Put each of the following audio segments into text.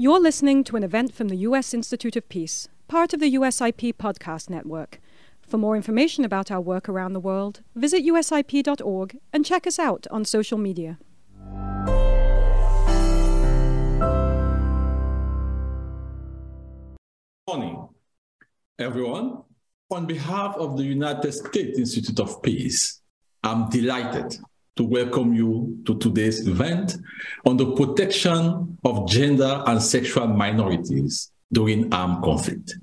You're listening to an event from the U.S. Institute of Peace, part of the USIP podcast network. For more information about our work around the world, visit usip.org and check us out on social media. Good morning, everyone. On behalf of the United States Institute of Peace, I'm delighted to welcome you to today's event on the protection of gender and sexual minorities during armed conflict.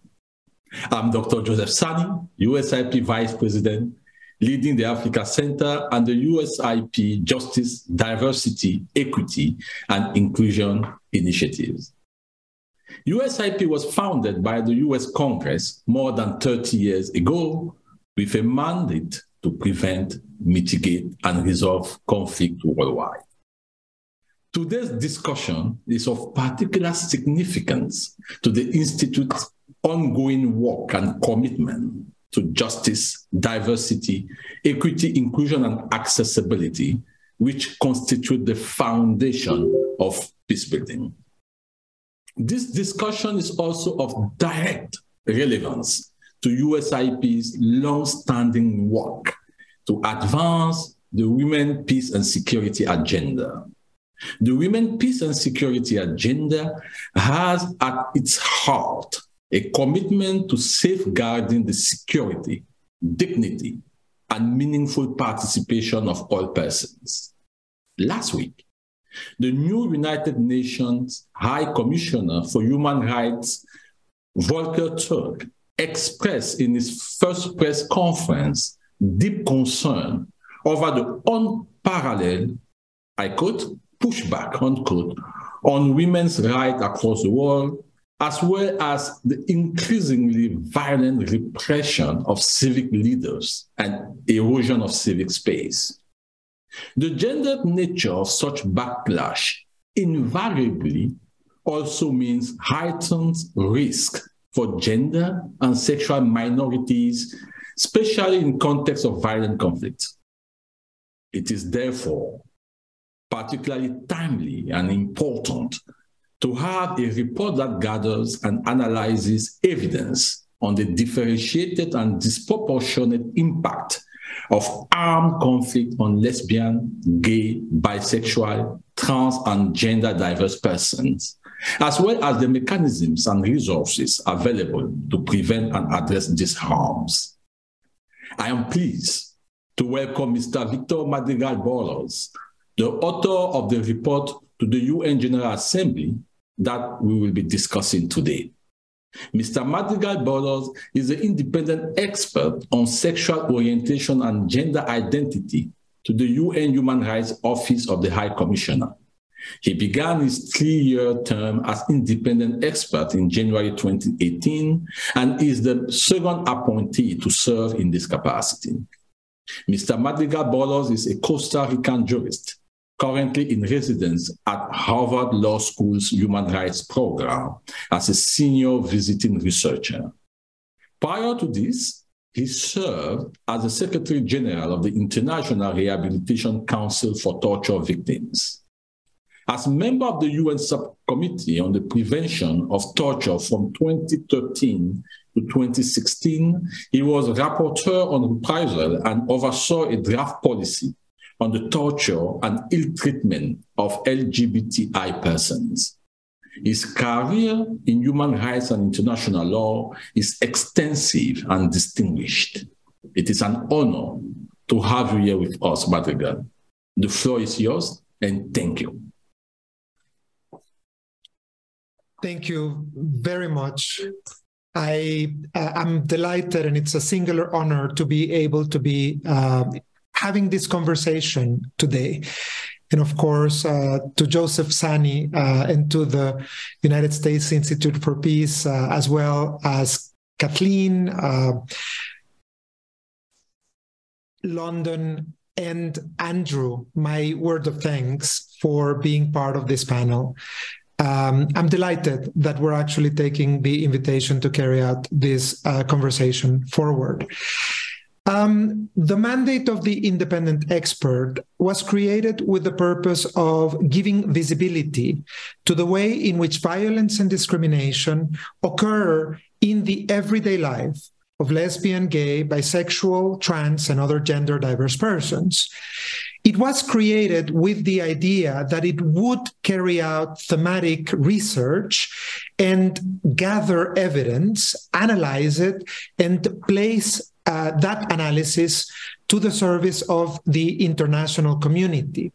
I'm Dr. Joseph Sany, USIP Vice President, leading the Africa Center and the USIP Justice, Diversity, Equity, and Inclusion initiatives. USIP was founded by the US Congress more than 30 years ago with a mandate to prevent, mitigate, and resolve conflict worldwide. Today's discussion is of particular significance to the Institute's ongoing work and commitment to justice, diversity, equity, inclusion, and accessibility, which constitute the foundation of peacebuilding. This discussion is also of direct relevance to USIP's long-standing work to advance the women peace and security agenda. The women peace and security agenda has at its heart a commitment to safeguarding the security, dignity, and meaningful participation of all persons. Last week, the new United Nations High Commissioner for Human Rights, Volker Turk, expressed in his first press conference deep concern over the unparalleled, I quote, pushback, unquote, on women's rights across the world, as well as the increasingly violent repression of civic leaders and erosion of civic space. The gendered nature of such backlash invariably also means heightened risk for gender and sexual minorities, especially in context of violent conflict. It is therefore particularly timely and important to have a report that gathers and analyzes evidence on the differentiated and disproportionate impact of armed conflict on lesbian, gay, bisexual, trans, and gender diverse persons, as well as the mechanisms and resources available to prevent and address these harms. I am pleased to welcome Mr. Victor Madrigal Borloz, the author of the report to the UN General Assembly that we will be discussing today. Mr. Madrigal Borloz is an independent expert on sexual orientation and gender identity to the UN Human Rights Office of the High Commissioner. He began his three year term as independent expert in January 2018 and is the second appointee to serve in this capacity. Mr. Madrigal Borloz is a Costa Rican jurist currently in residence at Harvard Law School's Human Rights Program as a senior visiting researcher. Prior to this, he served as the Secretary General of the International Rehabilitation Council for Torture Victims. As member of the UN Subcommittee on the Prevention of Torture from 2013 to 2016, he was rapporteur on reprisal and oversaw a draft policy on the torture and ill treatment of LGBTI persons. His career in human rights and international law is extensive and distinguished. It is an honor to have you here with us, Madrigal. The floor is yours, and thank you. Thank you very much. I am delighted, and it's a singular honor to be able to be uh, having this conversation today. And of course, uh, to Joseph Sany uh, and to the United States Institute for Peace, uh, as well as Kathleen, uh, London, and Andrew, my word of thanks for being part of this panel. Um, I'm delighted that we're actually taking the invitation to carry out this uh, conversation forward. Um, the mandate of the independent expert was created with the purpose of giving visibility to the way in which violence and discrimination occur in the everyday life of lesbian, gay, bisexual, trans, and other gender diverse persons. It was created with the idea that it would carry out thematic research and gather evidence, analyze it, and place uh, that analysis to the service of the international community.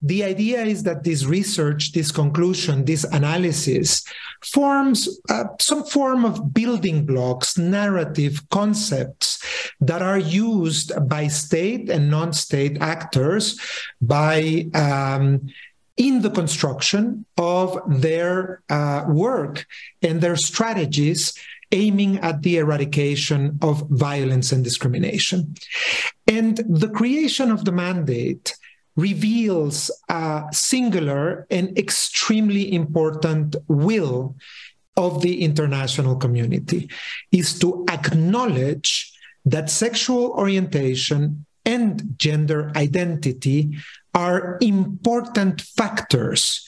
The idea is that this research, this conclusion, this analysis forms uh, some form of building blocks, narrative concepts that are used by state and non state actors by. Um, in the construction of their uh, work and their strategies aiming at the eradication of violence and discrimination. And the creation of the mandate reveals a singular and extremely important will of the international community is to acknowledge that sexual orientation and gender identity are important factors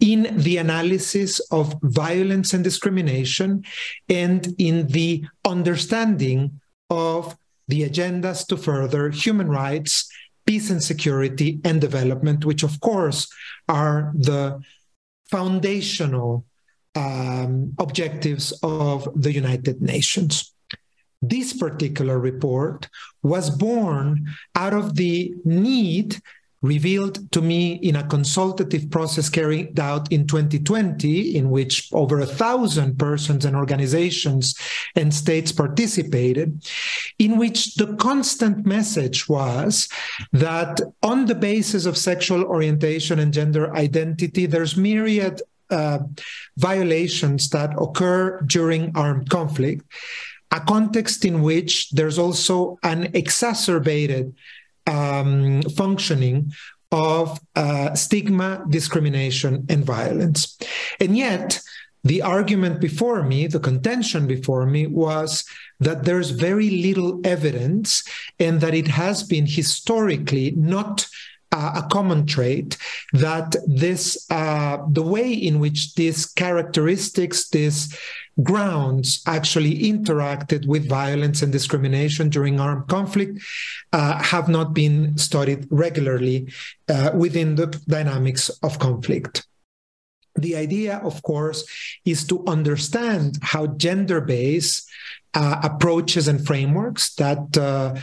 in the analysis of violence and discrimination and in the understanding of the agendas to further human rights, peace and security, and development, which, of course, are the foundational um, objectives of the United Nations. This particular report was born out of the need revealed to me in a consultative process carried out in 2020, in which over a thousand persons and organizations and states participated, in which the constant message was that on the basis of sexual orientation and gender identity, there's myriad uh, violations that occur during armed conflict, a context in which there's also an exacerbated um, functioning of uh, stigma, discrimination, and violence. And yet, the argument before me, the contention before me, was that there's very little evidence and that it has been historically not uh, a common trait that this uh, the way in which these characteristics these grounds actually interacted with violence and discrimination during armed conflict uh, have not been studied regularly uh, within the dynamics of conflict. The idea, of course, is to understand how gender based uh, approaches and frameworks that uh,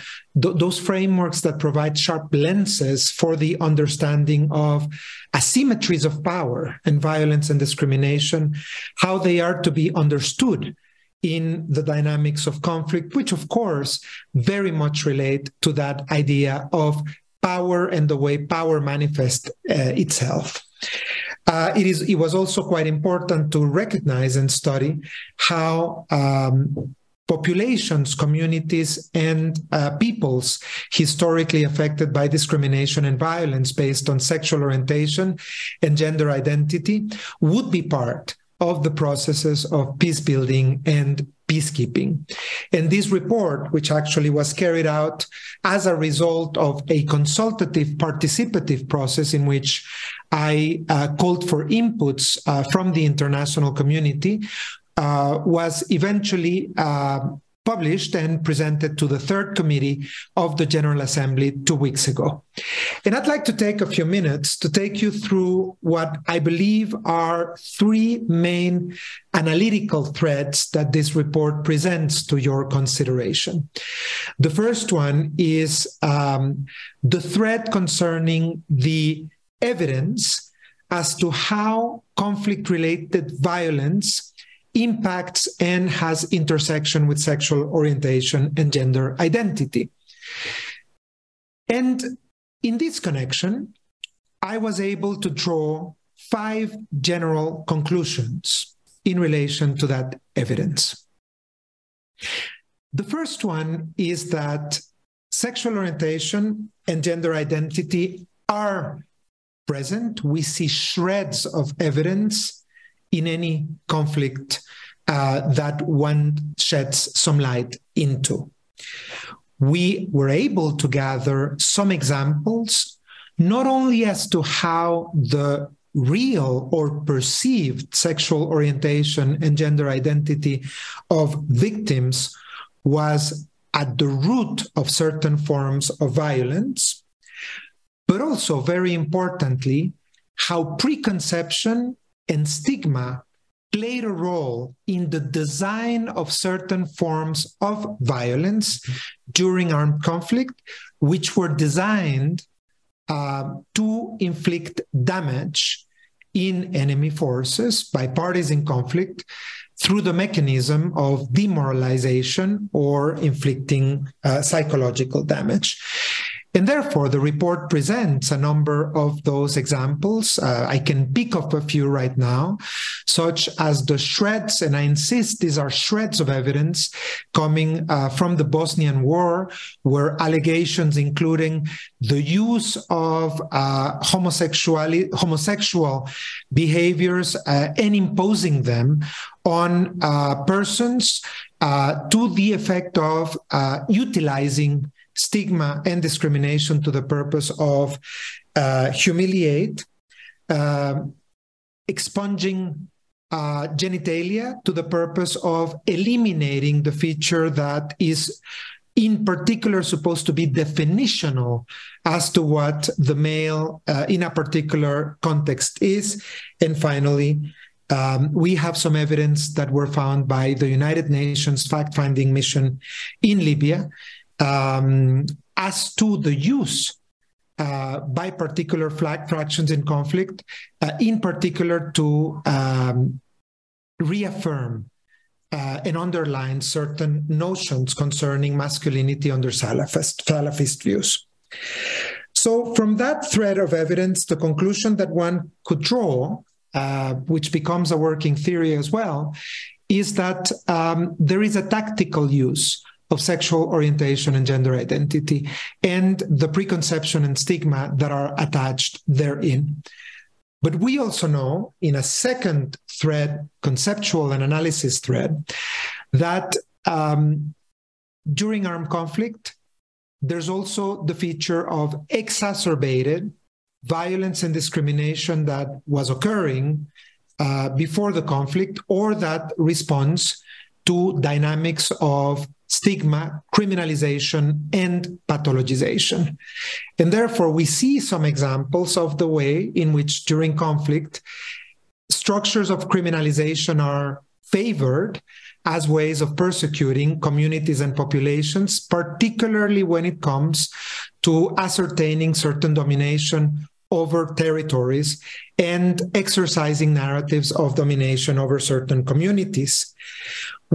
th- those frameworks that provide sharp lenses for the understanding of asymmetries of power and violence and discrimination, how they are to be understood in the dynamics of conflict, which of course very much relate to that idea of power and the way power manifests uh, itself. Uh, it is. It was also quite important to recognize and study how um, populations, communities, and uh, peoples historically affected by discrimination and violence based on sexual orientation and gender identity would be part of the processes of peace building and peacekeeping. And this report, which actually was carried out as a result of a consultative participative process in which I uh, called for inputs uh, from the international community, uh, was eventually uh, published and presented to the third committee of the General Assembly two weeks ago. And I'd like to take a few minutes to take you through what I believe are three main analytical threads that this report presents to your consideration. The first one is um, the thread concerning the evidence as to how conflict related violence impacts and has intersection with sexual orientation and gender identity. And in this connection, I was able to draw five general conclusions in relation to that evidence. The first one is that sexual orientation and gender identity are present. We see shreds of evidence in any conflict uh, that one sheds some light into. we were able to gather some examples, not only as to how the real or perceived sexual orientation and gender identity of victims was at the root of certain forms of violence, but also, very importantly, how preconception and stigma played a role in the design of certain forms of violence during armed conflict, which were designed uh, to inflict damage in enemy forces by parties in conflict through the mechanism of demoralization or inflicting uh, psychological damage. And therefore, the report presents a number of those examples. Uh, I can pick up a few right now, such as the shreds, and I insist these are shreds of evidence coming uh, from the Bosnian War, where allegations including the use of uh, homosexual behaviors uh, and imposing them on uh, persons uh, to the effect of utilizing stigma and discrimination to the purpose of uh, humiliate, uh, expunging uh, genitalia to the purpose of eliminating the feature that is in particular supposed to be definitional as to what the male uh, in a particular context is. And finally, um, we have some evidence that were found by the United Nations fact finding mission in Libya um, as to the use uh, by particular flag fractions in conflict, uh, in particular to um, reaffirm uh, and underline certain notions concerning masculinity under Salafist, Salafist views. So, from that thread of evidence, the conclusion that one could draw, uh, which becomes a working theory as well, is that um, there is a tactical use of sexual orientation and gender identity and the preconception and stigma that are attached therein. But we also know in a second thread, conceptual and analysis thread, that um, during armed conflict, there's also the feature of exacerbated violence and discrimination that was occurring uh, before the conflict or that responds to dynamics of stigma, criminalization, and pathologization. And therefore, we see some examples of the way in which during conflict, structures of criminalization are favored as ways of persecuting communities and populations, particularly when it comes to ascertaining certain domination over territories and exercising narratives of domination over certain communities.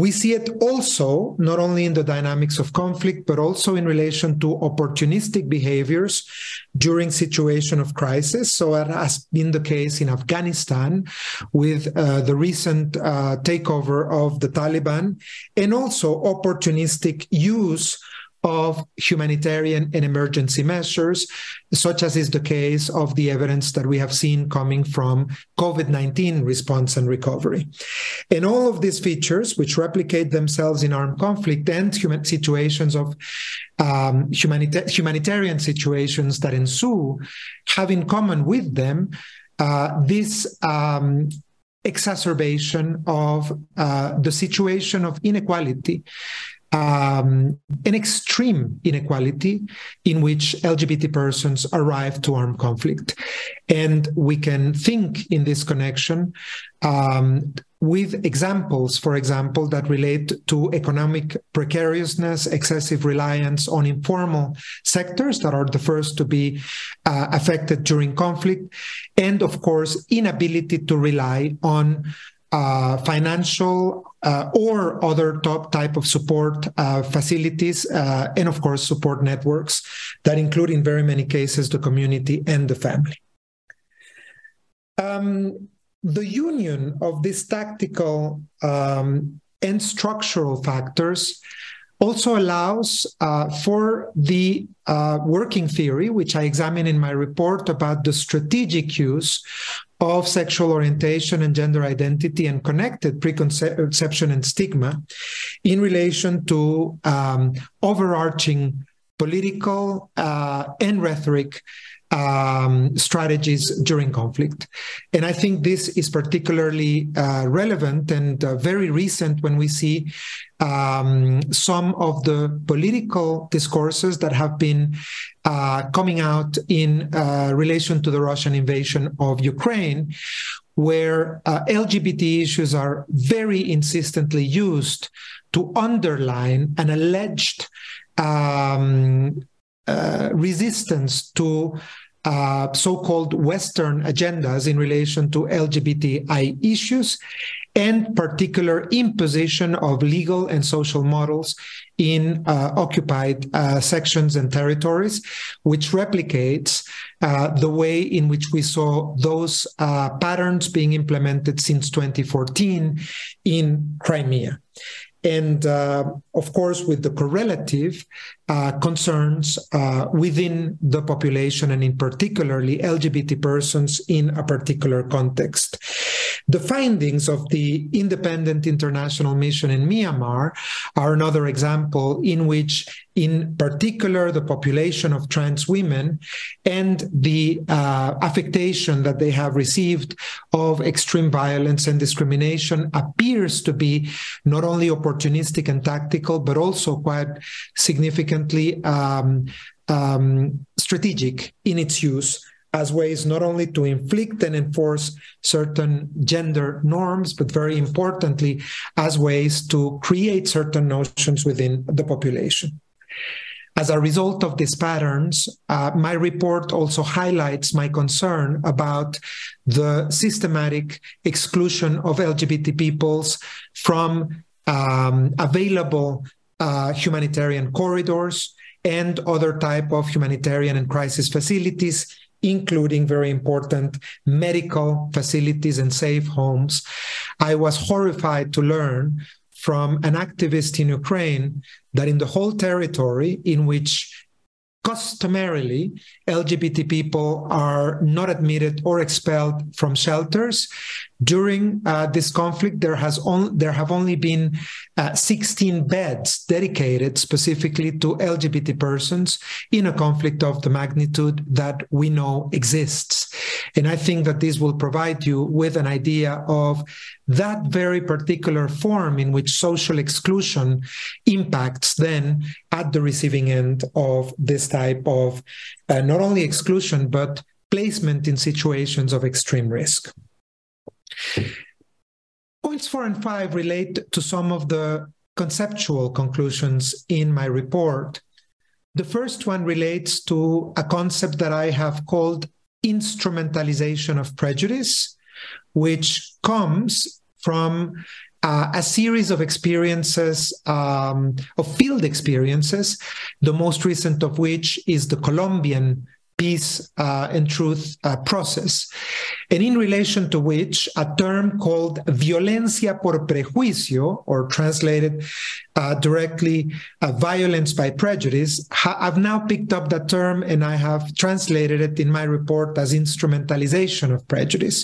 We see it also not only in the dynamics of conflict, but also in relation to opportunistic behaviors during situation of crisis. So it has been the case in Afghanistan with uh, the recent uh, takeover of the Taliban, and also opportunistic use of humanitarian and emergency measures, such as is the case of the evidence that we have seen coming from COVID 19 response and recovery. And all of these features, which replicate themselves in armed conflict and human situations of um, humanita- humanitarian situations that ensue, have in common with them uh, this. Um, exacerbation of uh, the situation of inequality um, an extreme inequality in which LGBT persons arrive to armed conflict. And we can think in this connection um, with examples, for example, that relate to economic precariousness, excessive reliance on informal sectors that are the first to be uh, affected during conflict, and of course, inability to rely on uh, financial uh, or other top type of support uh, facilities, uh, and of course, support networks that include, in very many cases, the community and the family. Um, the union of these tactical um, and structural factors also allows uh, for the uh, working theory, which I examine in my report about the strategic use of sexual orientation and gender identity and connected preconception and stigma in relation to um, overarching political uh, and rhetoric um, strategies during conflict. And I think this is particularly uh, relevant and uh, very recent when we see um, some of the political discourses that have been uh, coming out in uh, relation to the Russian invasion of Ukraine, where uh, LGBT issues are very insistently used to underline an alleged um, resistance to uh, so-called Western agendas in relation to LGBTI issues and particular imposition of legal and social models in uh, occupied uh, sections and territories, which replicates uh, the way in which we saw those uh, patterns being implemented since 2014 in Crimea and uh, of course with the correlative uh, concerns uh, within the population and in particularly lgbt persons in a particular context. The findings of the independent international mission in myanmar are another example in which in particular the population of trans women and the uh, affectation that they have received of extreme violence and discrimination appears to be not only opportunistic and tactical, but also quite significantly um, um, strategic in its use as ways not only to inflict and enforce certain gender norms, but very importantly, as ways to create certain notions within the population. As a result of these patterns, uh, my report also highlights my concern about the systematic exclusion of LGBT peoples from um, available uh, humanitarian corridors and other type of humanitarian and crisis facilities including very important medical facilities and safe homes. I was horrified to learn from an activist in Ukraine that in the whole territory in which customarily LGBT people are not admitted or expelled from shelters, during uh, this conflict, there has on, there have only been uh, 16 beds dedicated specifically to LGBT persons in a conflict of the magnitude that we know exists. And I think that this will provide you with an idea of that very particular form in which social exclusion impacts then at the receiving end of this type of uh, not only exclusion, but placement in situations of extreme risk. Points four and five relate to some of the conceptual conclusions in my report. The first one relates to a concept that I have called instrumentalization of prejudice, which comes from uh, a series of experiences, um, of field experiences, the most recent of which is the Colombian peace uh, and truth uh, process, and in relation to which a term called violencia por prejuicio, or translated uh, directly violence by prejudice, ha- I've now picked up that term and I have translated it in my report as instrumentalization of prejudice.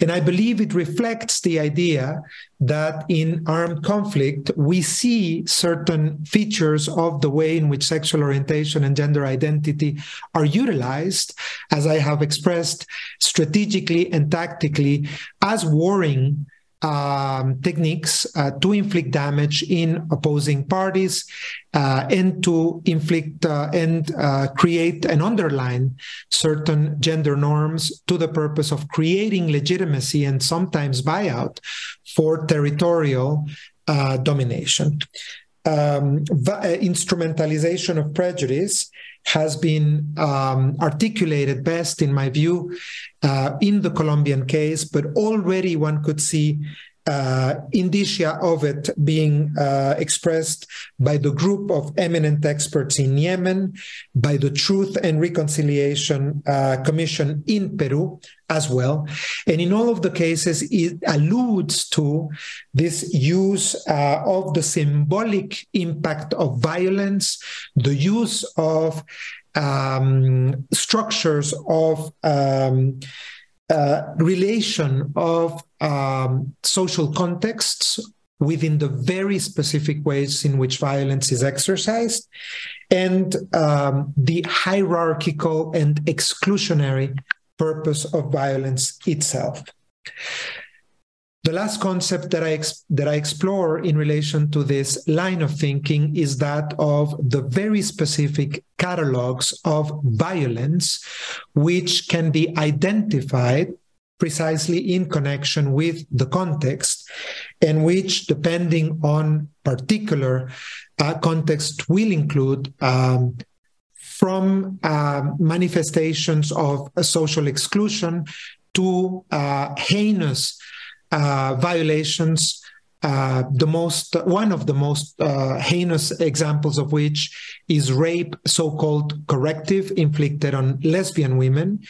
And I believe it reflects the idea that in armed conflict, we see certain features of the way in which sexual orientation and gender identity are utilized, as I have expressed, strategically and tactically as warring um, techniques uh, to inflict damage in opposing parties uh, and to inflict uh, and uh, create and underline certain gender norms to the purpose of creating legitimacy and sometimes buyout for territorial uh, domination. Um, uh, instrumentalization of prejudice has been um, articulated best, in my view, uh, in the Colombian case, but already one could see uh, indicia of it being uh, expressed by the group of eminent experts in Yemen, by the Truth and Reconciliation uh, Commission in Peru as well. And in all of the cases, it alludes to this use uh, of the symbolic impact of violence, the use of um, structures of um, uh, relation of um, social contexts within the very specific ways in which violence is exercised, and um, the hierarchical and exclusionary purpose of violence itself. The last concept that I ex- that I explore in relation to this line of thinking is that of the very specific catalogs of violence, which can be identified precisely in connection with the context, and which, depending on particular uh, context, will include um, from uh, manifestations of social exclusion to uh, heinous violations. Uh, the most one of the most uh, heinous examples of which is rape, so-called corrective inflicted on lesbian women,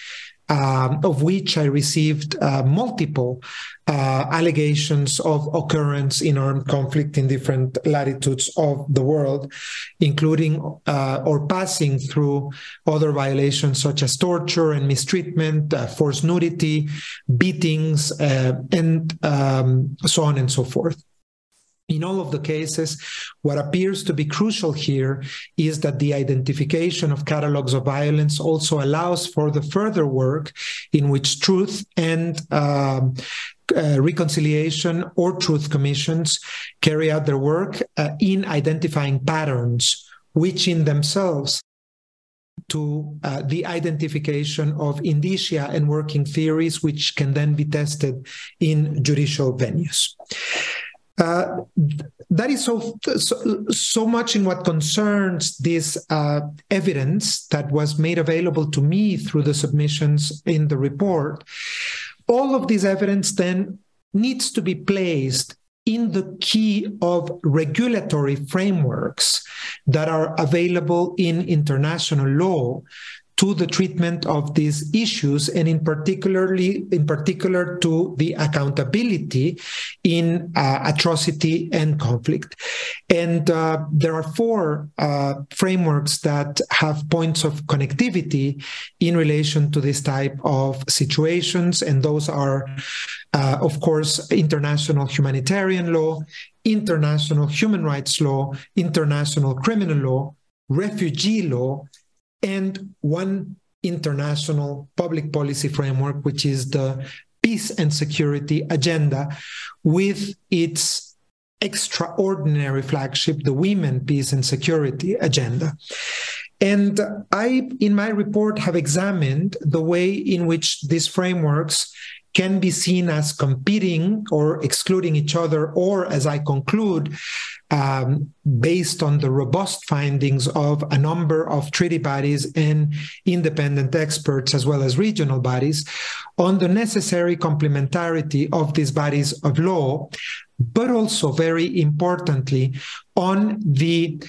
um, of which I received uh, multiple uh, allegations of occurrence in armed conflict in different latitudes of the world, including uh, or passing through other violations such as torture and mistreatment, uh, forced nudity, beatings, uh, and um, so on and so forth in all of the cases, what appears to be crucial here is that the identification of catalogs of violence also allows for the further work in which truth and uh, uh, reconciliation or truth commissions carry out their work uh, in identifying patterns, which in themselves to uh, the identification of indicia and working theories, which can then be tested in judicial venues. Uh, that is so, so, so much in what concerns this uh, evidence that was made available to me through the submissions in the report. All of this evidence then needs to be placed in the key of regulatory frameworks that are available in international law to the treatment of these issues and in particularly in particular to the accountability in uh, atrocity and conflict. And uh, there are four uh, frameworks that have points of connectivity in relation to this type of situations. And those are uh, of course international humanitarian law international human rights law international criminal law refugee law and one international public policy framework, which is the peace and security agenda, with its extraordinary flagship, the Women, Peace and Security Agenda. And I, in my report, have examined the way in which these frameworks can be seen as competing or excluding each other, or as I conclude, um, based on the robust findings of a number of treaty bodies and independent experts, as well as regional bodies, on the necessary complementarity of these bodies of law, but also very importantly, on the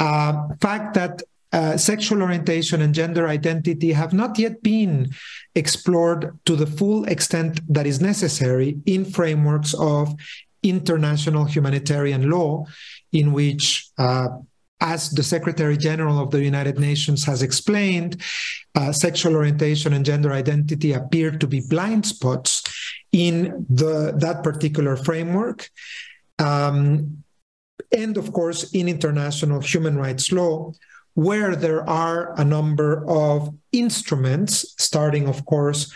uh, fact that uh, sexual orientation and gender identity have not yet been explored to the full extent that is necessary in frameworks of international humanitarian law, in which, uh, as the Secretary General of the United Nations has explained, uh, sexual orientation and gender identity appear to be blind spots in the, that particular framework. Um, and of course, in international human rights law, where there are a number of instruments, starting, of course,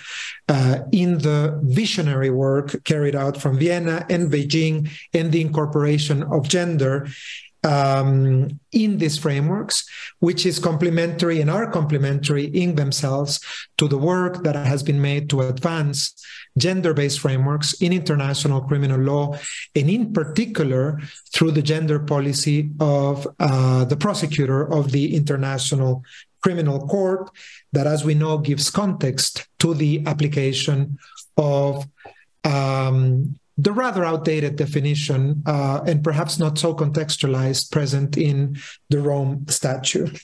uh, in the visionary work carried out from Vienna and Beijing and the incorporation of gender um, in these frameworks, which is complementary and are complementary in themselves to the work that has been made to advance gender based frameworks in international criminal law, and in particular through the gender policy of uh, the prosecutor of the International Criminal Court, that, as we know, gives context to the application of um, the rather outdated definition uh, and perhaps not so contextualized present in the Rome Statute.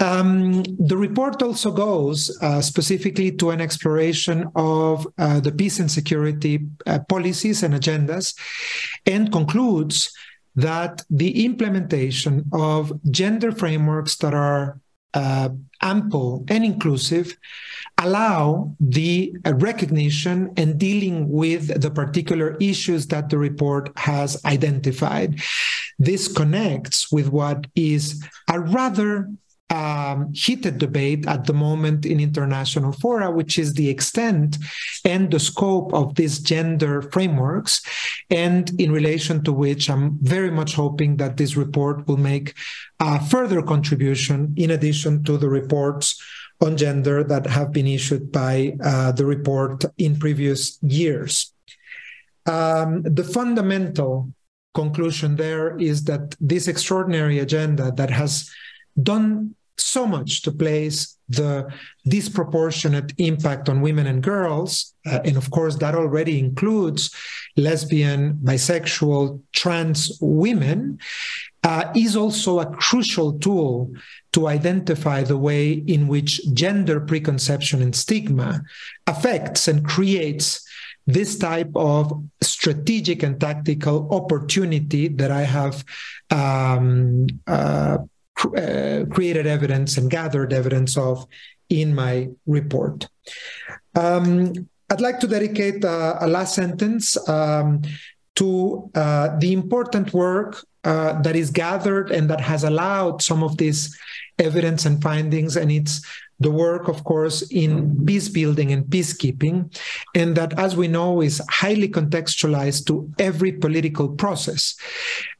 Um, the report also goes uh, specifically to an exploration of uh, the peace and security uh, policies and agendas and concludes that the implementation of gender frameworks that are uh, ample and inclusive allow the recognition and dealing with the particular issues that the report has identified. This connects with what is a rather um, heated debate at the moment in international fora, which is the extent and the scope of these gender frameworks, and in relation to which I'm very much hoping that this report will make a further contribution in addition to the reports on gender that have been issued by uh, the report in previous years. Um, the fundamental conclusion there is that this extraordinary agenda that has done so much to place the disproportionate impact on women and girls. Uh, and of course, that already includes lesbian, bisexual, trans women, uh, is also a crucial tool to identify the way in which gender preconception and stigma affects and creates this type of strategic and tactical opportunity that I have um, uh, uh, created evidence and gathered evidence of in my report. Um, I'd like to dedicate uh, a last sentence um, to uh, the important work uh, that is gathered and that has allowed some of this evidence and findings. And it's the work, of course, in peace building and peacekeeping, and that, as we know, is highly contextualized to every political process.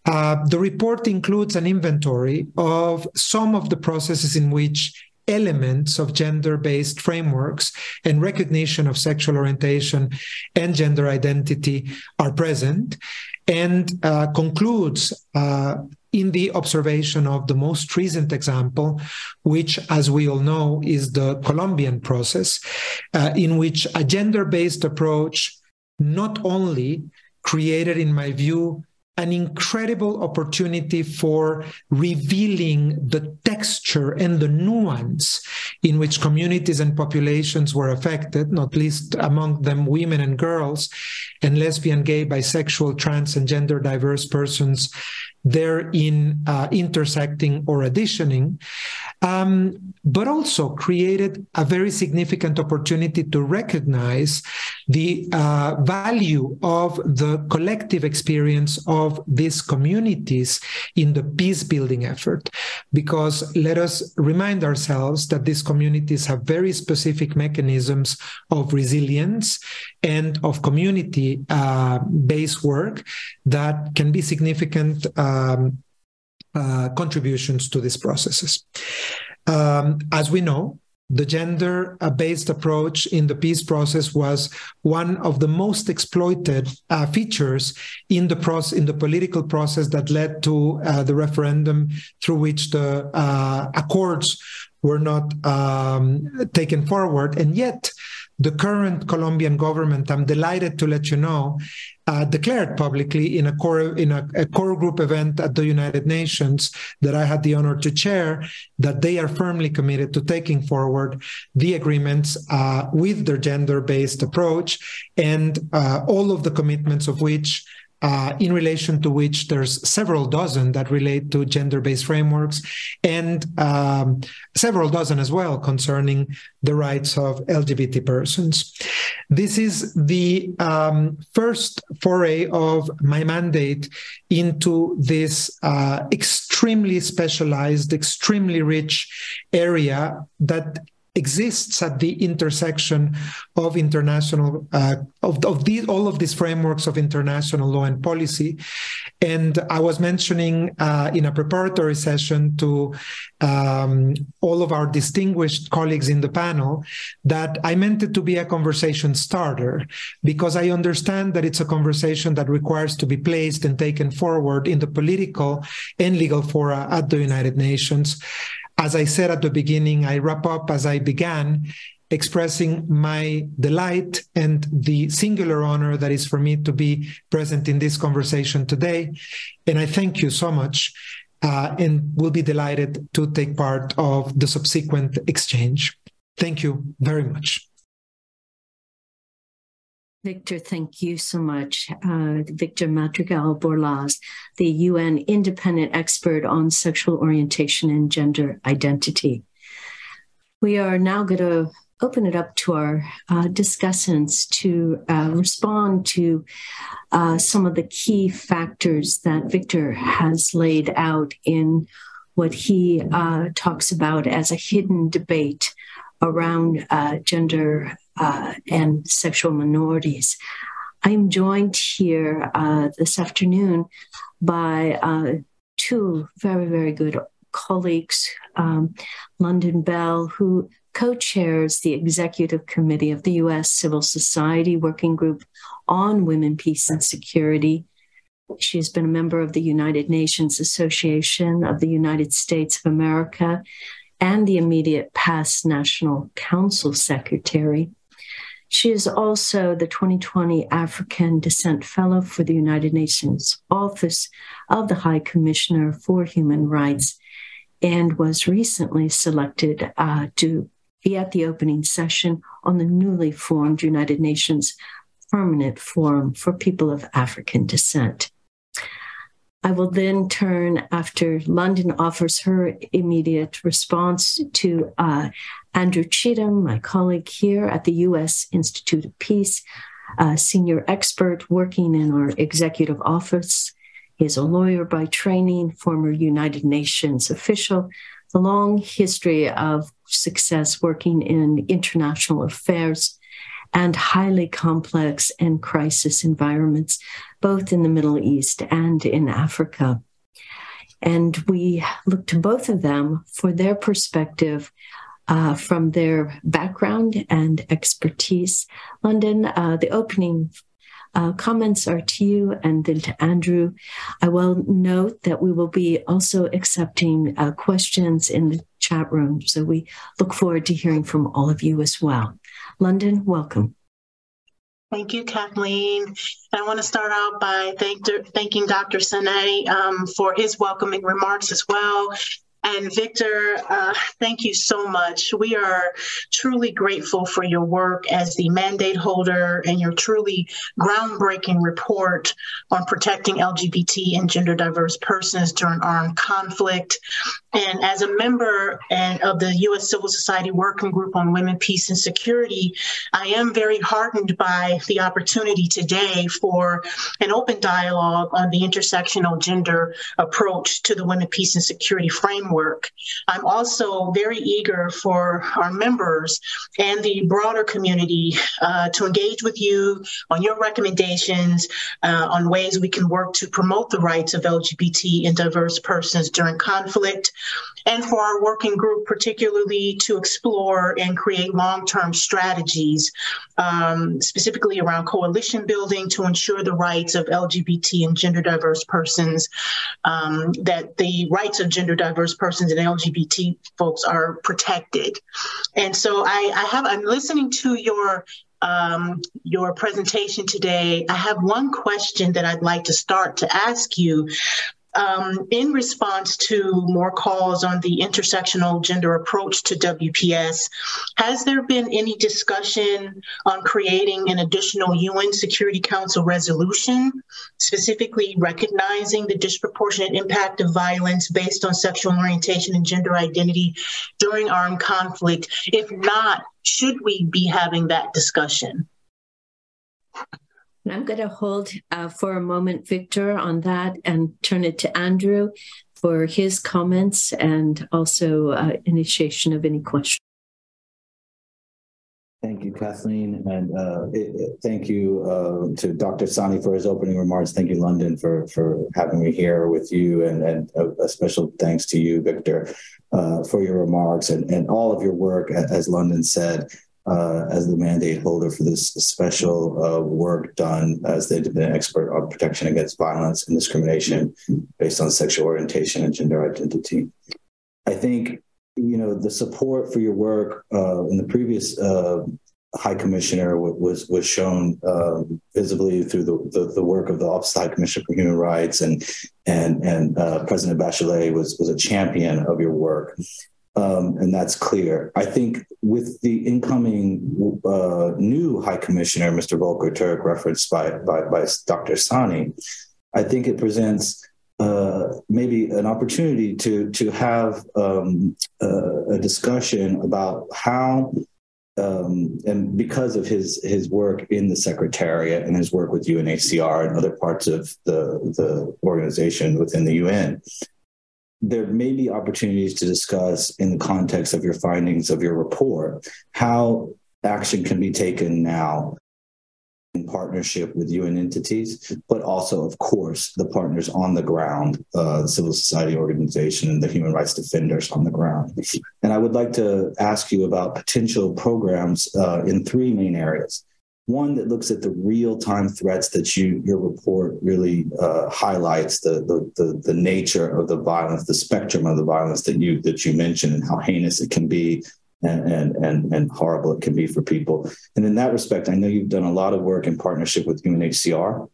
Uh, the report includes an inventory of some of the processes in which elements of gender based frameworks and recognition of sexual orientation and gender identity are present and uh, concludes uh, in the observation of the most recent example, which, as we all know, is the Colombian process, uh, in which a gender based approach not only created, in my view, an incredible opportunity for revealing the texture and the nuance in which communities and populations were affected, not least among them women and girls, and lesbian, gay, bisexual, trans, and gender diverse persons therein uh, intersecting or additioning, um, but also created a very significant opportunity to recognize the uh, value of the collective experience of these communities in the peace building effort. Because let us remind ourselves that these communities have very specific mechanisms of resilience and of community uh, based work that can be significant um, uh, contributions to these processes. Um, as we know, the gender based approach in the peace process was one of the most exploited uh, features in the process in the political process that led to uh, the referendum through which the uh, accords were not um, taken forward and yet the current Colombian government, I'm delighted to let you know, uh, declared publicly in a core in a, a, core group event at the United Nations that I had the honor to chair that they are firmly committed to taking forward the agreements uh, with their gender-based approach and uh, all of the commitments of which uh, in relation to which there's several dozen that relate to gender-based frameworks and um, several dozen as well concerning the rights of LGBT persons. This is the um, first foray of my mandate into this uh, extremely specialized, extremely rich area that exists at the intersection of international uh, of, of these all of these frameworks of international law and policy. And i was mentioning uh, in a preparatory session to um, all of our distinguished colleagues in the panel that i meant it to be a conversation starter because i understand that it's a conversation that requires to be placed and taken forward in the political and legal fora at the united nations as I said at the beginning, I wrap up as I began. expressing my delight and the singular honor that is for me to be present in this conversation today. And I thank you so much uh, and will be delighted to take part of the subsequent exchange. Thank you very much. Victor, thank you so much. Uh, Victor Madrigal Borloz, the UN independent expert on sexual orientation and gender identity. We are now going to open it up to our uh, discussants to uh, respond to uh, some of the key factors that Victor has laid out in what he uh, talks about as a hidden debate around uh, gender uh, and sexual minorities. I'm joined here this afternoon by two very, very good colleagues, um, London Bell, who co chairs the executive committee of the U.S. Civil Society Working Group on Women, Peace, and Security. She has been a member of the United Nations Association of the United States of America and the immediate past National Council Secretary. She is also the 2020 African Descent Fellow for the United Nations Office of the High Commissioner for Human Rights and was recently selected uh, to be at the opening session on the newly formed United Nations Permanent Forum for People of African Descent. I will then turn after London offers her immediate response to uh, Andrew Cheatham, my colleague here at the U.S. Institute of Peace, senior expert working in our executive office. He is a lawyer by training, former United Nations official, a long history of success working in international affairs and highly complex and crisis environments, both in the Middle East and in Africa. And we look to both of them for their perspective uh, from their background and expertise. London, uh, the opening uh, comments are to you and then to Andrew. I will note that we will be also accepting uh, questions in the chat room. So we look forward to hearing from all of you as well. London, welcome. Thank you, Kathleen. I want to start out by thank, thanking Dr. Sany um, for his welcoming remarks as well, and Victor, uh, thank you so much. We are truly grateful for your work as the mandate holder and your truly groundbreaking report on protecting LGBT and gender diverse persons during armed conflict. And as a member and of the U.S. Civil Society Working Group on Women, Peace, and Security, I am very heartened by the opportunity today for an open dialogue on the intersectional gender approach to the Women, Peace, and Security framework work. I'm also very eager for our members and the broader community uh, to engage with you on your recommendations uh, on ways we can work to promote the rights of LGBT and diverse persons during conflict, and for our working group, particularly to explore and create long term strategies, um, specifically around coalition building to ensure the rights of LGBT and gender diverse persons, um, that the rights of gender diverse persons and LGBT folks are protected. And so I, I have, I'm listening to your um, your presentation today. I have one question that I'd like to start to ask you um, in response to more calls on the intersectional gender approach to WPS, has there been any discussion on creating an additional UN Security Council resolution, specifically recognizing the disproportionate impact of violence based on sexual orientation and gender identity during armed conflict? If not, should we be having that discussion? And I'm going to hold uh, for a moment, Victor, on that and turn it to Andrew for his comments and also uh, initiation of any questions. Thank you, Kathleen, and uh, it, thank you uh, to Dr. Sany for his opening remarks. Thank you, London, for for having me here with you, and, and a, a special thanks to you, Victor, uh, for your remarks and, and all of your work. As London said, uh, as the mandate holder for this special uh, work done as the independent expert on protection against violence and discrimination based on sexual orientation and gender identity. I think you know, the support for your work uh, in the previous uh, High Commissioner was was shown uh, visibly through the, the, the work of the Office of High Commissioner for Human Rights, and and and uh, President Bachelet was was a champion of your work, um, and that's clear. I think with the incoming uh, new High Commissioner, Mr. Volker Turk, referenced by by, by Dr. Sany, I think it presents uh, maybe an opportunity to to have um, uh, a discussion about how um, and because of his his work in the secretariat and his work with UNHCR and other parts of the the organization within the UN, there may be opportunities to discuss in the context of your findings of your report how action can be taken now in partnership with UN entities, but also, of course, the partners on the ground, uh, the civil society organization and the human rights defenders on the ground. And I would like to ask you about potential programs uh, in three main areas. One that looks at the real-time threats that you your report really uh, highlights the, the, the the nature of the violence, the spectrum of the violence that you that you mentioned, and how heinous it can be, and, and and and horrible it can be for people. And in that respect, I know you've done a lot of work in partnership with UNHCR,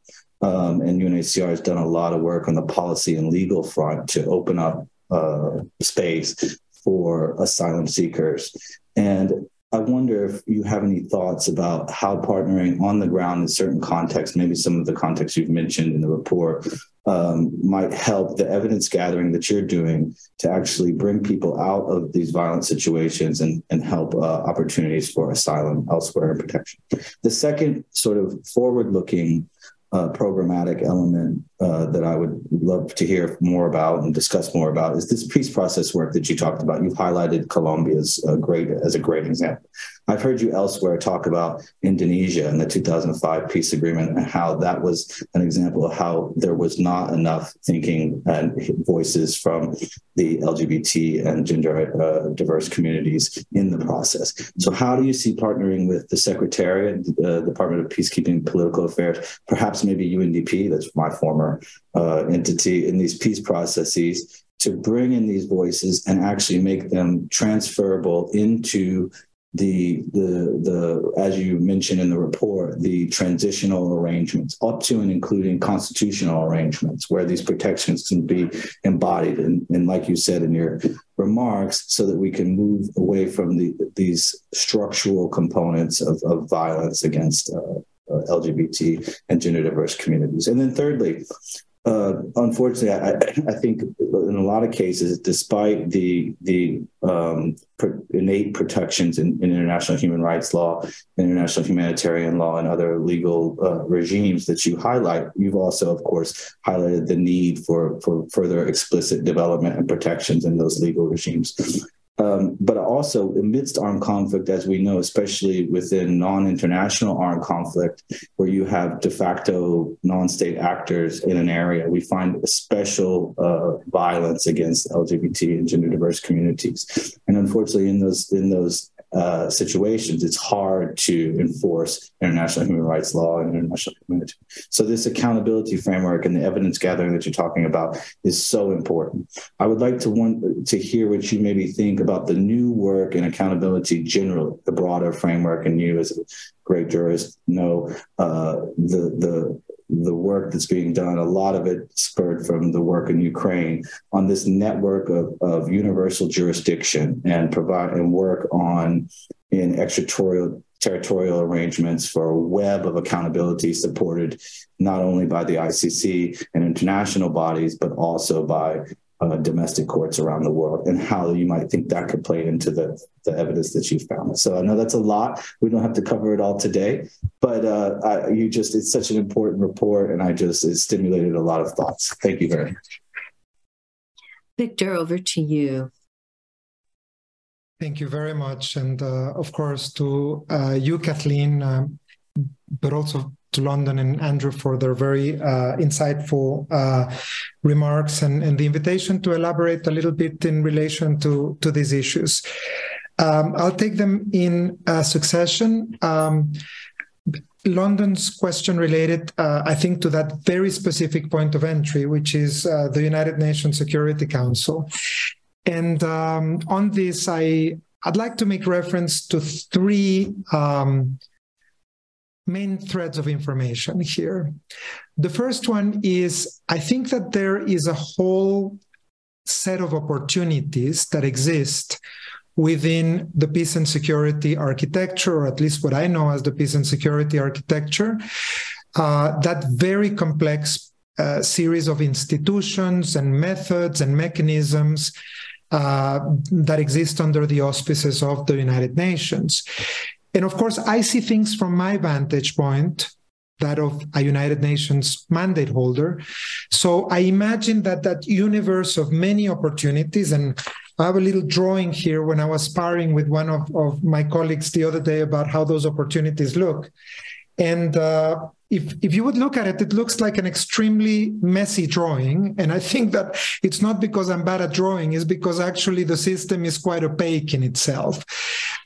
um, and UNHCR has done a lot of work on the policy and legal front to open up uh, space for asylum seekers. And I wonder if you have any thoughts about how partnering on the ground in certain contexts, maybe some of the contexts you've mentioned in the report, um, might help the evidence gathering that you're doing to actually bring people out of these violent situations and, and help uh, opportunities for asylum elsewhere and protection. The second sort of forward looking uh, programmatic element uh, that I would love to hear more about and discuss more about is this peace process work that you talked about. You've highlighted Colombia's uh, great as a great example. I've heard you elsewhere talk about Indonesia and the 2005 peace agreement and how that was an example of how there was not enough thinking and voices from the LGBT and gender uh, diverse communities in the process. So, how do you see partnering with the Secretariat, the Department of Peacekeeping Political Affairs, perhaps maybe UNDP, that's my former uh, entity, in these peace processes? To bring in these voices and actually make them transferable into the the the as you mentioned in the report the transitional arrangements up to and including constitutional arrangements where these protections can be embodied and, and like you said in your remarks so that we can move away from the these structural components of, of violence against uh, LGBT and gender diverse communities. And then thirdly, uh, unfortunately, I, I, think in a lot of cases, despite the the um, innate protections in, in, international human rights law, international humanitarian law, and other legal uh, regimes that you highlight, you've also, of course, highlighted the need for for further explicit development and protections in those legal regimes. Um, but also amidst armed conflict, as we know, especially within non-international armed conflict, where you have de facto non-state actors in an area, we find a special uh, violence against LGBT and gender diverse communities. And unfortunately, in those in those uh, situations, it's hard to enforce international human rights law and international community. So this accountability framework and the evidence gathering that you're talking about is so important. I would like to want to hear what you maybe think about the new work and accountability generally, the broader framework, and you as a great jurist know uh, the the the work that's being done, a lot of it spurred from the work in Ukraine on this network of, of universal jurisdiction and provide and work on in extraterritorial territorial arrangements for a web of accountability supported not only by the ICC and international bodies, but also by uh, domestic courts around the world and how you might think that could play into the, the evidence that you found. So I know that's a lot. We don't have to cover it all today, but uh, I, you just, it's such an important report and I just, it stimulated a lot of thoughts. Thank you very much. Victor, over to you. Thank you very much. And uh, of course, to uh, you, Kathleen, um, but also to London and Andrew for their very uh, insightful uh, remarks and, and, the invitation to elaborate a little bit in relation to, to these issues. Um, I'll take them in uh, succession. Um, London's question related, uh, I think, to that very specific point of entry, which is uh, the United Nations Security Council. And um, on this, I, I'd like to make reference to three um, main threads of information here. The first one is I think that there is a whole set of opportunities that exist within the peace and security architecture, or at least what I know as the peace and security architecture, uh, that very complex uh, series of institutions and methods and mechanisms uh, that exist under the auspices of the United Nations. And of course, I see things from my vantage point, that of a United Nations mandate holder. So I imagine that that universe of many opportunities, and I have a little drawing here when I was sparring with one of, of my colleagues the other day about how those opportunities look. And uh, if, if you would look at it, it looks like an extremely messy drawing. And I think that it's not because I'm bad at drawing, it's because actually the system is quite opaque in itself.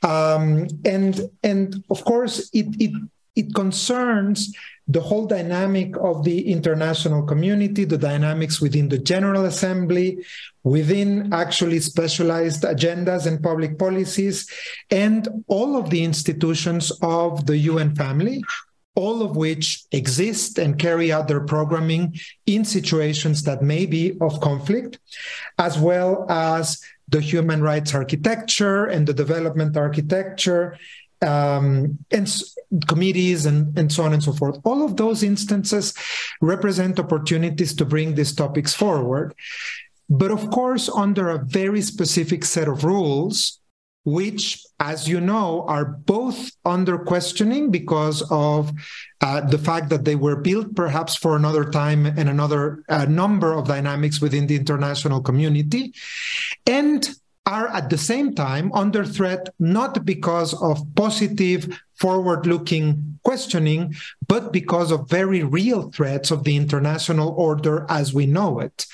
Um, and, and of course, it, it, it concerns the whole dynamic of the international community, the dynamics within the General Assembly, within actually specialized agendas and public policies, and all of the institutions of the UN family, all of which exist and carry out their programming in situations that may be of conflict, as well as the human rights architecture and the development architecture um, and committees and, and so on and so forth. All of those instances represent opportunities to bring these topics forward. But of course, under a very specific set of rules, which, as you know, are both under questioning because of uh, the fact that they were built perhaps for another time and another uh, number of dynamics within the international community, and are at the same time under threat, not because of positive, forward looking questioning, but because of very real threats of the international order as we know it.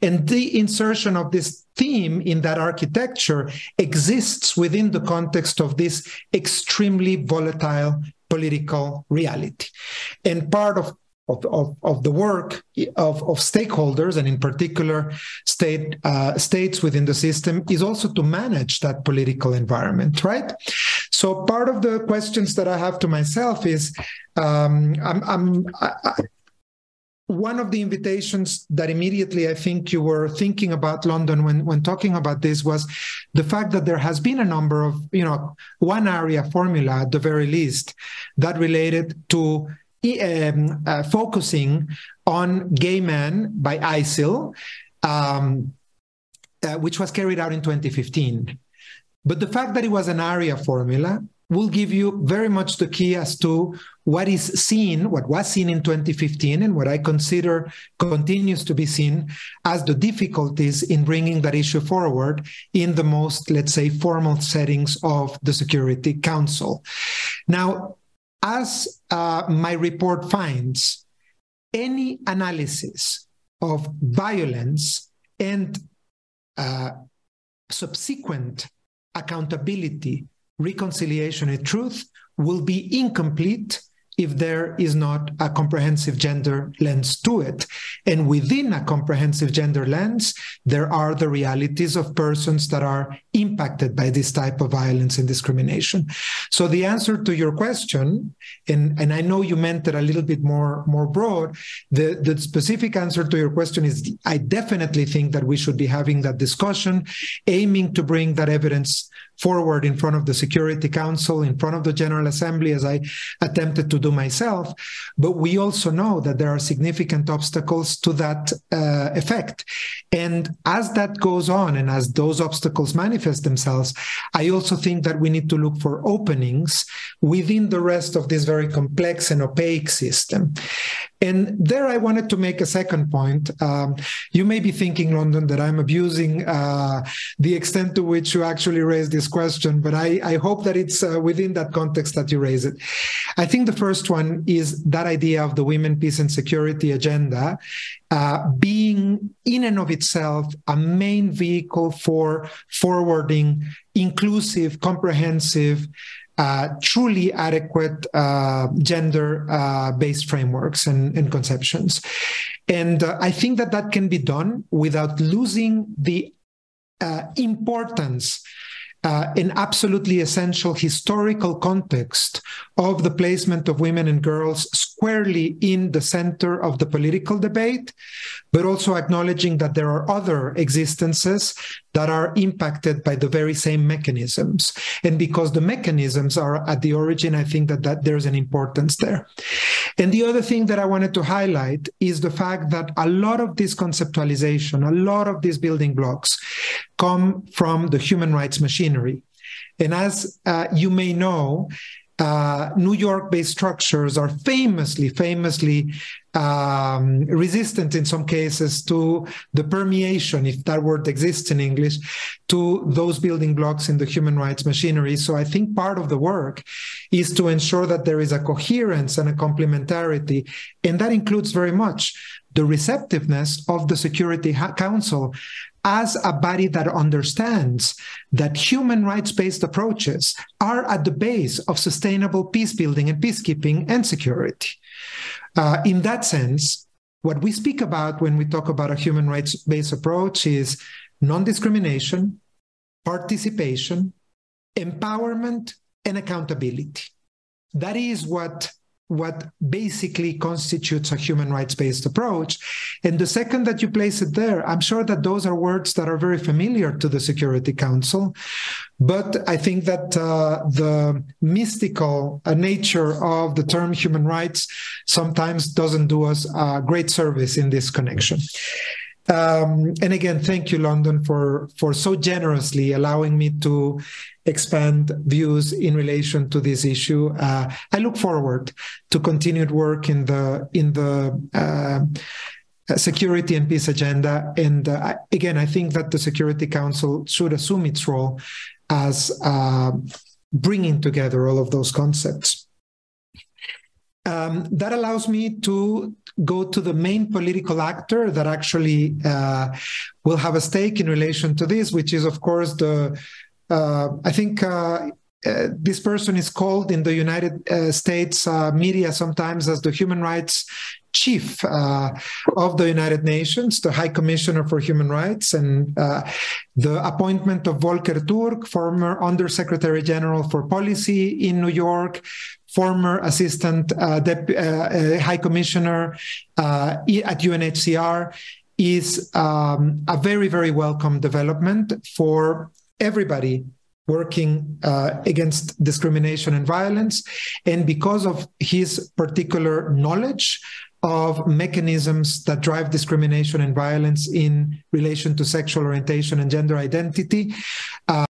And the insertion of this theme in that architecture exists within the context of this extremely volatile political reality. And part of of, of, of the work of, of stakeholders and in particular state uh, states within the system is also to manage that political environment right? So part of the questions that i have to myself is um, I'm, I'm I, one of the invitations that immediately I think you were thinking about London when, when talking about this was the fact that there has been a number of, you know, one Arria formula at the very least that related to um, uh, focusing on gay men by ISIL, um, uh, which was carried out in 2015. But the fact that it was an Arria formula will give you very much the key as to what is seen, what was seen in 2015, and what I consider continues to be seen as the difficulties in bringing that issue forward in the most, let's say, formal settings of the Security Council. Now, as uh, my report finds, any analysis of violence and uh, subsequent accountability, reconciliation, and truth will be incomplete if there is not a comprehensive gender lens to it. And within a comprehensive gender lens, there are the realities of persons that are impacted by this type of violence and discrimination. So the answer to your question, and, and I know you meant it a little bit more, more broad, the, the specific answer to your question is I definitely think that we should be having that discussion, aiming to bring that evidence forward in front of the Security Council, in front of the General Assembly, as I attempted to do myself. But we also know that there are significant obstacles to that uh, effect. And as that goes on, and as those obstacles manifest themselves, I also think that we need to look for openings within the rest of this very complex and opaque system. And there I wanted to make a second point. Um, you may be thinking, London, that I'm abusing uh, the extent to which you actually raised this question, but I, I hope that it's uh, within that context that you raise it. I think the first one is that idea of the women, peace, and security agenda uh, being in and of itself a main vehicle for forwarding inclusive, comprehensive, uh, truly adequate uh, gender uh, based frameworks and, and, conceptions. And uh, I think that that can be done without losing the uh, importance uh, an absolutely essential historical context of the placement of women and girls squarely in the center of the political debate, but also acknowledging that there are other existences that are impacted by the very same mechanisms. And because the mechanisms are at the origin, I think that, that there's an importance there. And the other thing that I wanted to highlight is the fact that a lot of this conceptualization, a lot of these building blocks come from the human rights machinery. And as uh, you may know, uh, New York-based structures are famously, famously um, resistant in some cases to the permeation, if that word exists in English, to those building blocks in the human rights machinery. So I think part of the work is to ensure that there is a coherence and a complementarity, and that includes very much the receptiveness of the Security Council as a body that understands that human rights based approaches are at the base of sustainable peace building and peacekeeping and security. Uh, in that sense, what we speak about when we talk about a human rights based approach is non discrimination, participation, empowerment, and accountability. That is what what basically constitutes a human rights based approach. And the second that you place it there, I'm sure that those are words that are very familiar to the Security Council. But I think that uh, the mystical uh, nature of the term human rights sometimes doesn't do us a great service in this connection. Um, and again, thank you, London, for for so generously allowing me to expand views in relation to this issue. Uh, I look forward to continued work in the in the uh, security and peace agenda. And uh, again, I think that the Security Council should assume its role as uh, bringing together all of those concepts. Um, that allows me to go to the main political actor that actually uh, will have a stake in relation to this, which is, of course, the uh, I think uh, uh, this person is called in the United uh, States uh, media sometimes as the human rights chief uh, of the United Nations, the High Commissioner for Human Rights, and the appointment of Volker Turk, former Undersecretary General for Policy in New York, former Assistant High Commissioner at UNHCR, is um, a very, very welcome development for everybody working uh, against discrimination and violence. And because of his particular knowledge of mechanisms that drive discrimination and violence in relation to sexual orientation and gender identity, uh,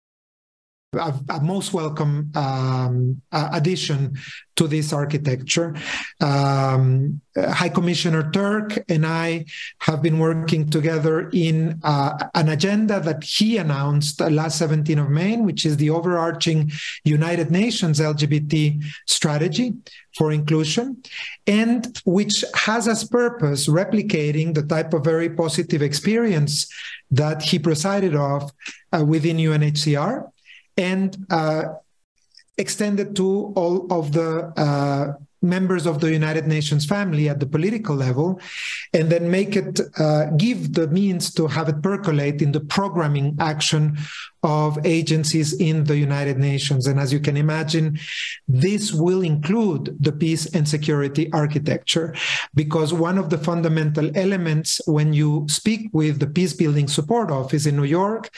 a, a most welcome um, addition to this architecture. Um, High Commissioner Turk and I have been working together in uh, an agenda that he announced last 17 of May, which is the overarching United Nations LGBT strategy for inclusion, and which has as purpose replicating the type of very positive experience that he presided of uh, within UNHCR and uh, extended to all of the uh, members of the United Nations family at the political level, and then make it uh, give the means to have it percolate in the programming action of agencies in the United Nations. And as you can imagine, this will include the peace and security architecture, because one of the fundamental elements when you speak with the Peace Building Support Office in New York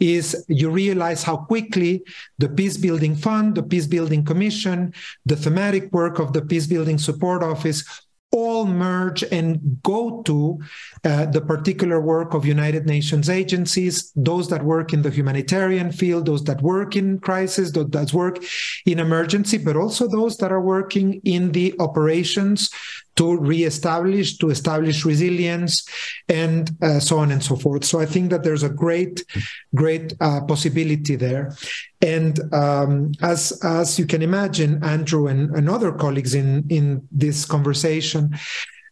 is you realize how quickly the Peace Building Fund, the Peace Building Commission, the thematic work of the Peace Building Support Office all merge and go to uh, the particular work of United Nations agencies, those that work in the humanitarian field, those that work in crisis, those that work in emergency, but also those that are working in the operations to reestablish, to establish resilience, and uh, so on and so forth. So I think that there's a great, great uh, possibility there. And um, as as you can imagine, Andrew and, and other colleagues in in this conversation.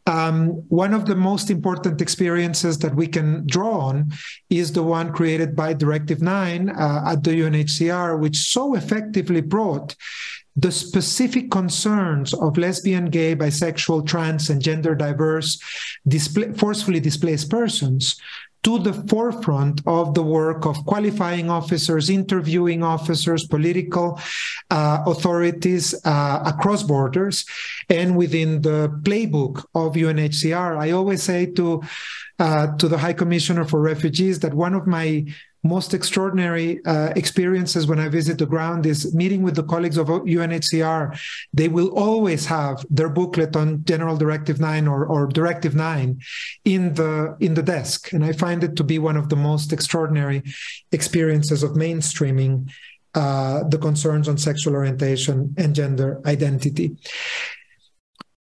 Um, one of the most important experiences that we can draw on is the one created by Directive 9 uh, at the UNHCR, which so effectively brought the specific concerns of lesbian, gay, bisexual, trans, and gender diverse, display, forcefully displaced persons to the forefront of the work of qualifying officers, interviewing officers, political uh, authorities uh, across borders, and within the playbook of UNHCR. I always say to uh, to the High Commissioner for Refugees that one of my most extraordinary uh, experiences when I visit the ground is meeting with the colleagues of UNHCR. They will always have their booklet on General Directive 9 or, or Directive 9 in the in the desk. And I find it to be one of the most extraordinary experiences of mainstreaming uh, the concerns on sexual orientation and gender identity.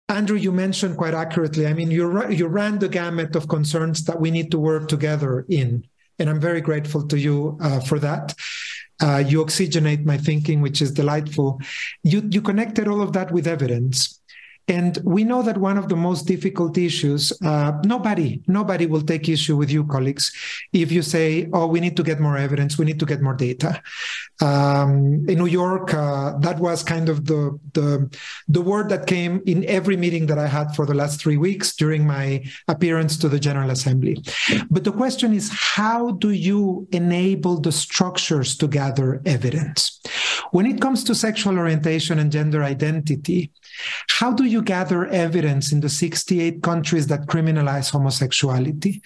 Andrew, you mentioned quite accurately. I mean, you you ran the gamut of concerns that we need to work together in and I'm very grateful to you uh, for that. Uh, you oxygenate my thinking, which is delightful. You you connected all of that with evidence. And we know that one of the most difficult issues, uh, nobody, nobody will take issue with you, colleagues, if you say, oh, we need to get more evidence, we need to get more data. Um, in New York, uh, that was kind of the, the, the word that came in every meeting that I had for the last three weeks during my appearance to the General Assembly. But the question is, how do you enable the structures to gather evidence? When it comes to sexual orientation and gender identity, how do you gather evidence in the 68 countries that criminalize homosexuality?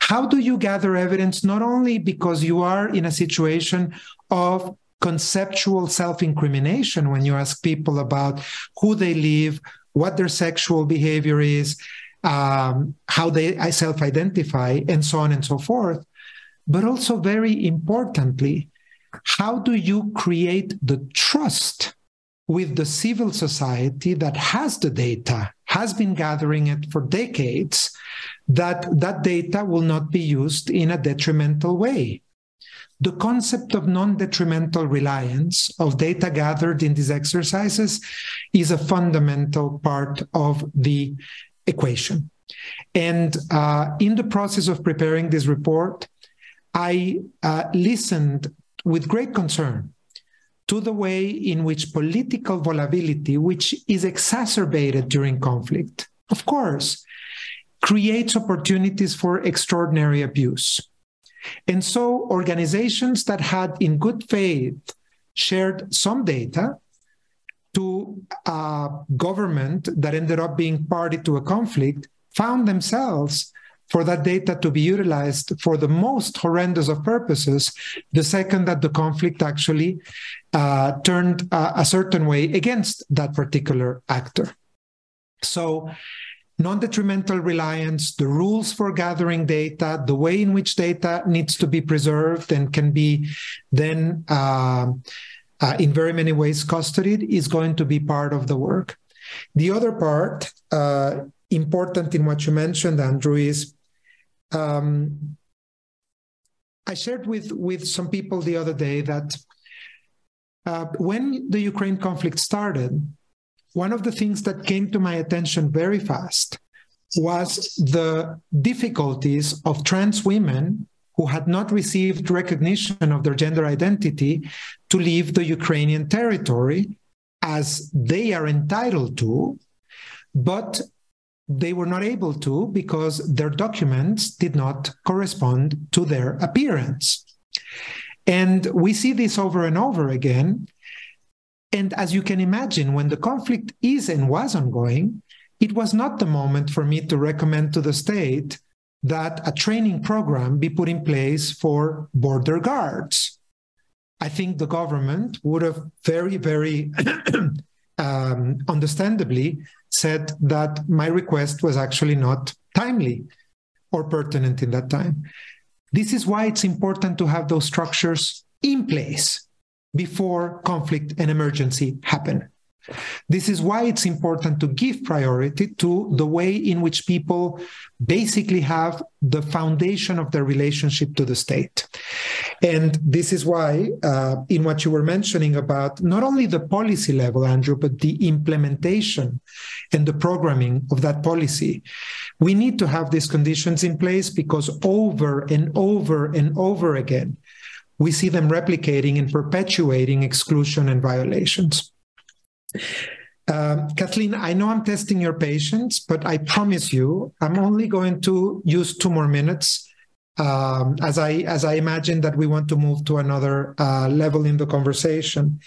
How do you gather evidence not only because you are in a situation of conceptual self incrimination when you ask people about who they live, what their sexual behavior is, um, how they self identify, and so on and so forth. But also, very importantly, how do you create the trust with the civil society that has the data, has been gathering it for decades, that that data will not be used in a detrimental way. The concept of non detrimental reliance of data gathered in these exercises is a fundamental part of the equation. And uh, in the process of preparing this report, I uh, listened with great concern to the way in which political volatility, which is exacerbated during conflict, of course, creates opportunities for extraordinary abuse. And so organizations that had, in good faith, shared some data to a government that ended up being party to a conflict found themselves for that data to be utilized for the most horrendous of purposes the second that the conflict actually uh, turned uh, a certain way against that particular actor. So, non detrimental reliance, the rules for gathering data, the way in which data needs to be preserved and can be then, uh, uh in very many ways, custodied is going to be part of the work. The other part, uh, important in what you mentioned, Andrew, is um, I shared with with some people the other day that uh, when the Ukraine conflict started, one of the things that came to my attention very fast was the difficulties of trans women who had not received recognition of their gender identity to leave the Ukrainian territory as they are entitled to, but they were not able to because their documents did not correspond to their appearance. And we see this over and over again. And as you can imagine, when the conflict is and was ongoing, it was not the moment for me to recommend to the state that a training program be put in place for border guards. I think the government would have very, very um, understandably said that my request was actually not timely or pertinent in that time. This is why it's important to have those structures in place before conflict and emergency happen. This is why it's important to give priority to the way in which people basically have the foundation of their relationship to the state. And this is why, uh, in what you were mentioning about not only the policy level, Andrew, but the implementation and the programming of that policy, we need to have these conditions in place because over and over and over again, we see them replicating and perpetuating exclusion and violations. Um, Kathleen, I know I'm testing your patience, but I promise you, I'm only going to use two more minutes. Um, as I as I imagine that we want to move to another uh, level in the conversation.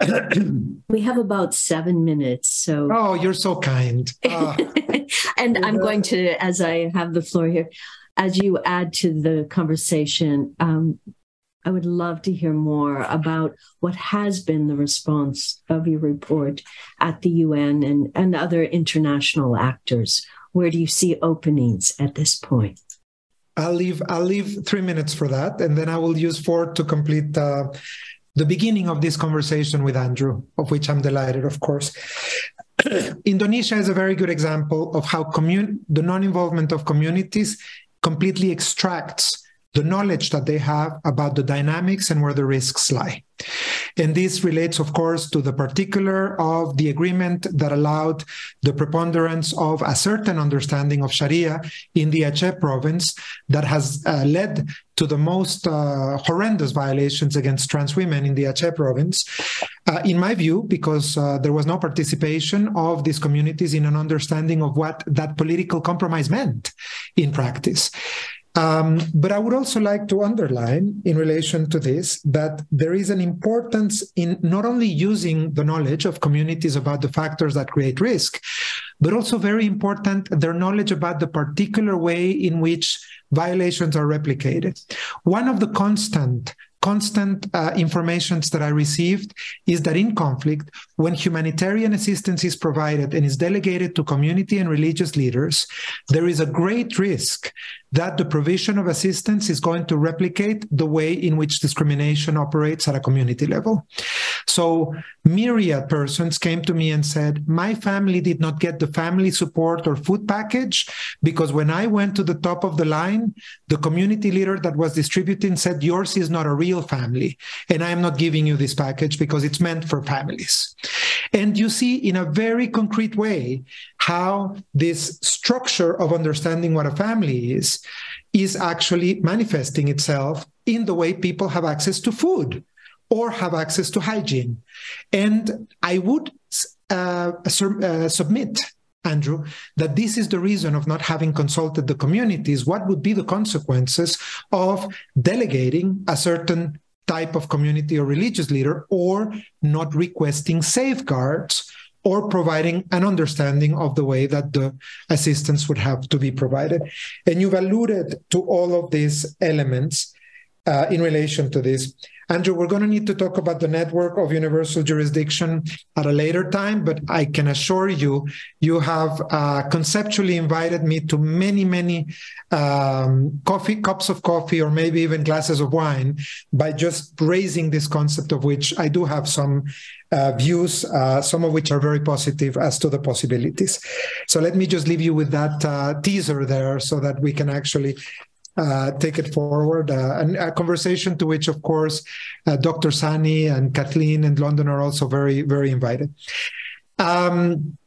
we have about seven minutes, so. Oh, you're so kind. Uh, and I'm going to, as I have the floor here, as you add to the conversation, um, I would love to hear more about what has been the response of your report at the UN and, and other international actors. Where do you see openings at this point? I'll leave I'll leave three minutes for that, and then I will use four to complete uh, the beginning of this conversation with Andrew, of which I'm delighted, of course. Indonesia is a very good example of how commun- the non-involvement of communities completely extracts the knowledge that they have about the dynamics and where the risks lie. And this relates, of course, to the particular of the agreement that allowed the preponderance of a certain understanding of Sharia in the Aceh province that has uh, led to the most uh, horrendous violations against trans women in the Aceh province, uh, in my view, because uh, there was no participation of these communities in an understanding of what that political compromise meant in practice. Um, but I would also like to underline in relation to this that there is an importance in not only using the knowledge of communities about the factors that create risk, but also very important their knowledge about the particular way in which violations are replicated. One of the constant constant uh, informations that I received is that in conflict, when humanitarian assistance is provided and is delegated to community and religious leaders, there is a great risk that the provision of assistance is going to replicate the way in which discrimination operates at a community level. So, myriad persons came to me and said, My family did not get the family support or food package because when I went to the top of the line, the community leader that was distributing said, Yours is not a real family, and I am not giving you this package because it's meant for families. And you see in a very concrete way how this structure of understanding what a family is is actually manifesting itself in the way people have access to food or have access to hygiene. And I would uh, uh, submit Andrew, that this is the reason of not having consulted the communities. What would be the consequences of delegating a certain type of community or religious leader or not requesting safeguards or providing an understanding of the way that the assistance would have to be provided. And you've alluded to all of these elements uh, in relation to this. Andrew, we're going to need to talk about the network of universal jurisdiction at a later time, but I can assure you, you have uh, conceptually invited me to many, many um, coffee cups of coffee, or maybe even glasses of wine, by just raising this concept of which I do have some uh, views, uh, some of which are very positive as to the possibilities. So let me just leave you with that uh, teaser there so that we can actually uh, take it forward. Uh, and a conversation to which, of course, uh, Dr. Sany and Kathleen and London are also very, very invited. Um,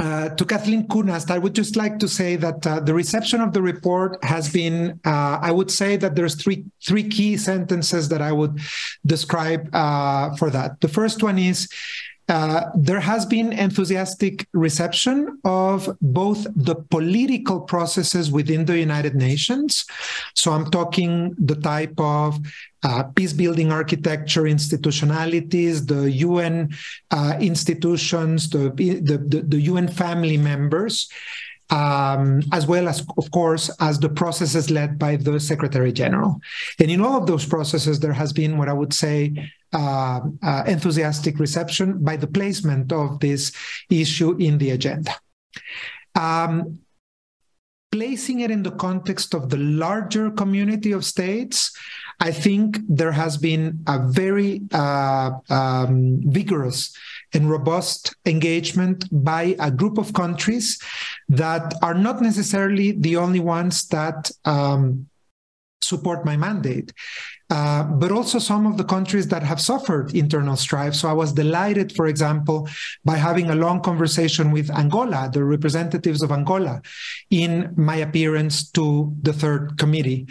uh, to Kathleen Kuehnast, I would just like to say that uh, the reception of the report has been, uh, I would say that there's three, three key sentences that I would describe uh, for that. The first one is uh, there has been enthusiastic reception of both the political processes within the United Nations. So I'm talking the type of uh, peace building architecture institutionalities, the UN uh, institutions, the, the, the, the UN family members um, as well as, of course, as the processes led by the Secretary General. And in all of those processes, there has been what I would say uh, uh, enthusiastic reception by the placement of this issue in the agenda. Um, placing it in the context of the larger community of states, I think there has been a very uh, um, vigorous and robust engagement by a group of countries that are not necessarily the only ones that um, support my mandate. Uh, but also some of the countries that have suffered internal strife. So I was delighted, for example, by having a long conversation with Angola, the representatives of Angola, in my appearance to the third committee.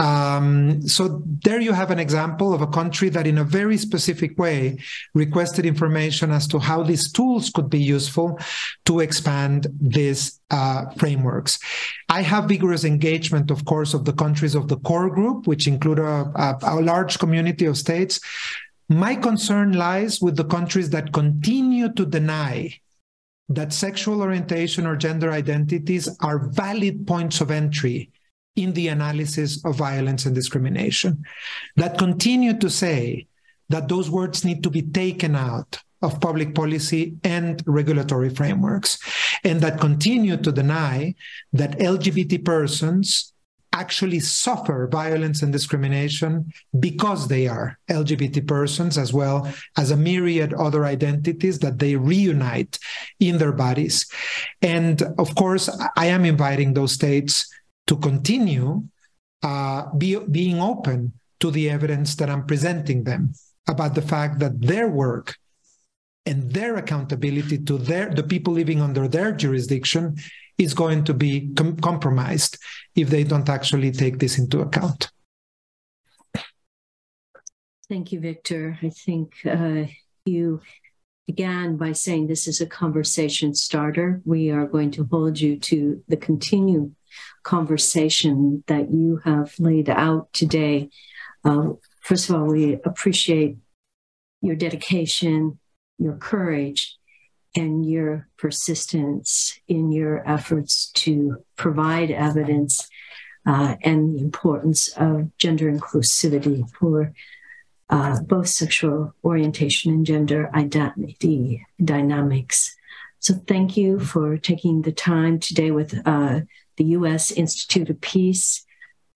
Um, so there you have an example of a country that in a very specific way requested information as to how these tools could be useful to expand these uh, frameworks. I have vigorous engagement, of course, of the countries of the core group, which include a, a, a large community of states. My concern lies with the countries that continue to deny that sexual orientation or gender identities are valid points of entry in the analysis of violence and discrimination that continue to say that those words need to be taken out of public policy and regulatory frameworks, and that continue to deny that LGBT persons actually suffer violence and discrimination because they are LGBT persons, as well as a myriad other identities that they reunite in their bodies. And of course, I am inviting those states to continue uh, be, being open to the evidence that I'm presenting them about the fact that their work and their accountability to their the people living under their jurisdiction is going to be com- compromised if they don't actually take this into account. Thank you, Victor. I think uh, you began by saying this is a conversation starter. We are going to hold you to the continued conversation that you have laid out today. Uh, first of all, we appreciate your dedication, your courage, and your persistence in your efforts to provide evidence uh, and the importance of gender inclusivity for uh, both sexual orientation and gender identity dynamics. So, thank you for taking the time today with uh, the U.S. Institute of Peace.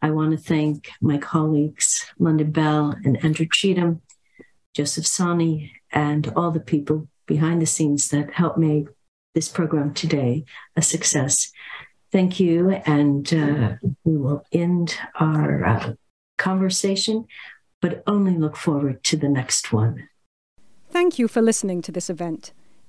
I want to thank my colleagues, London Bell and Andrew Cheatham, Joseph Sany, and all the people behind the scenes that helped make this program today a success. Thank you, and uh, we will end our uh, conversation, but only look forward to the next one. Thank you for listening to this event.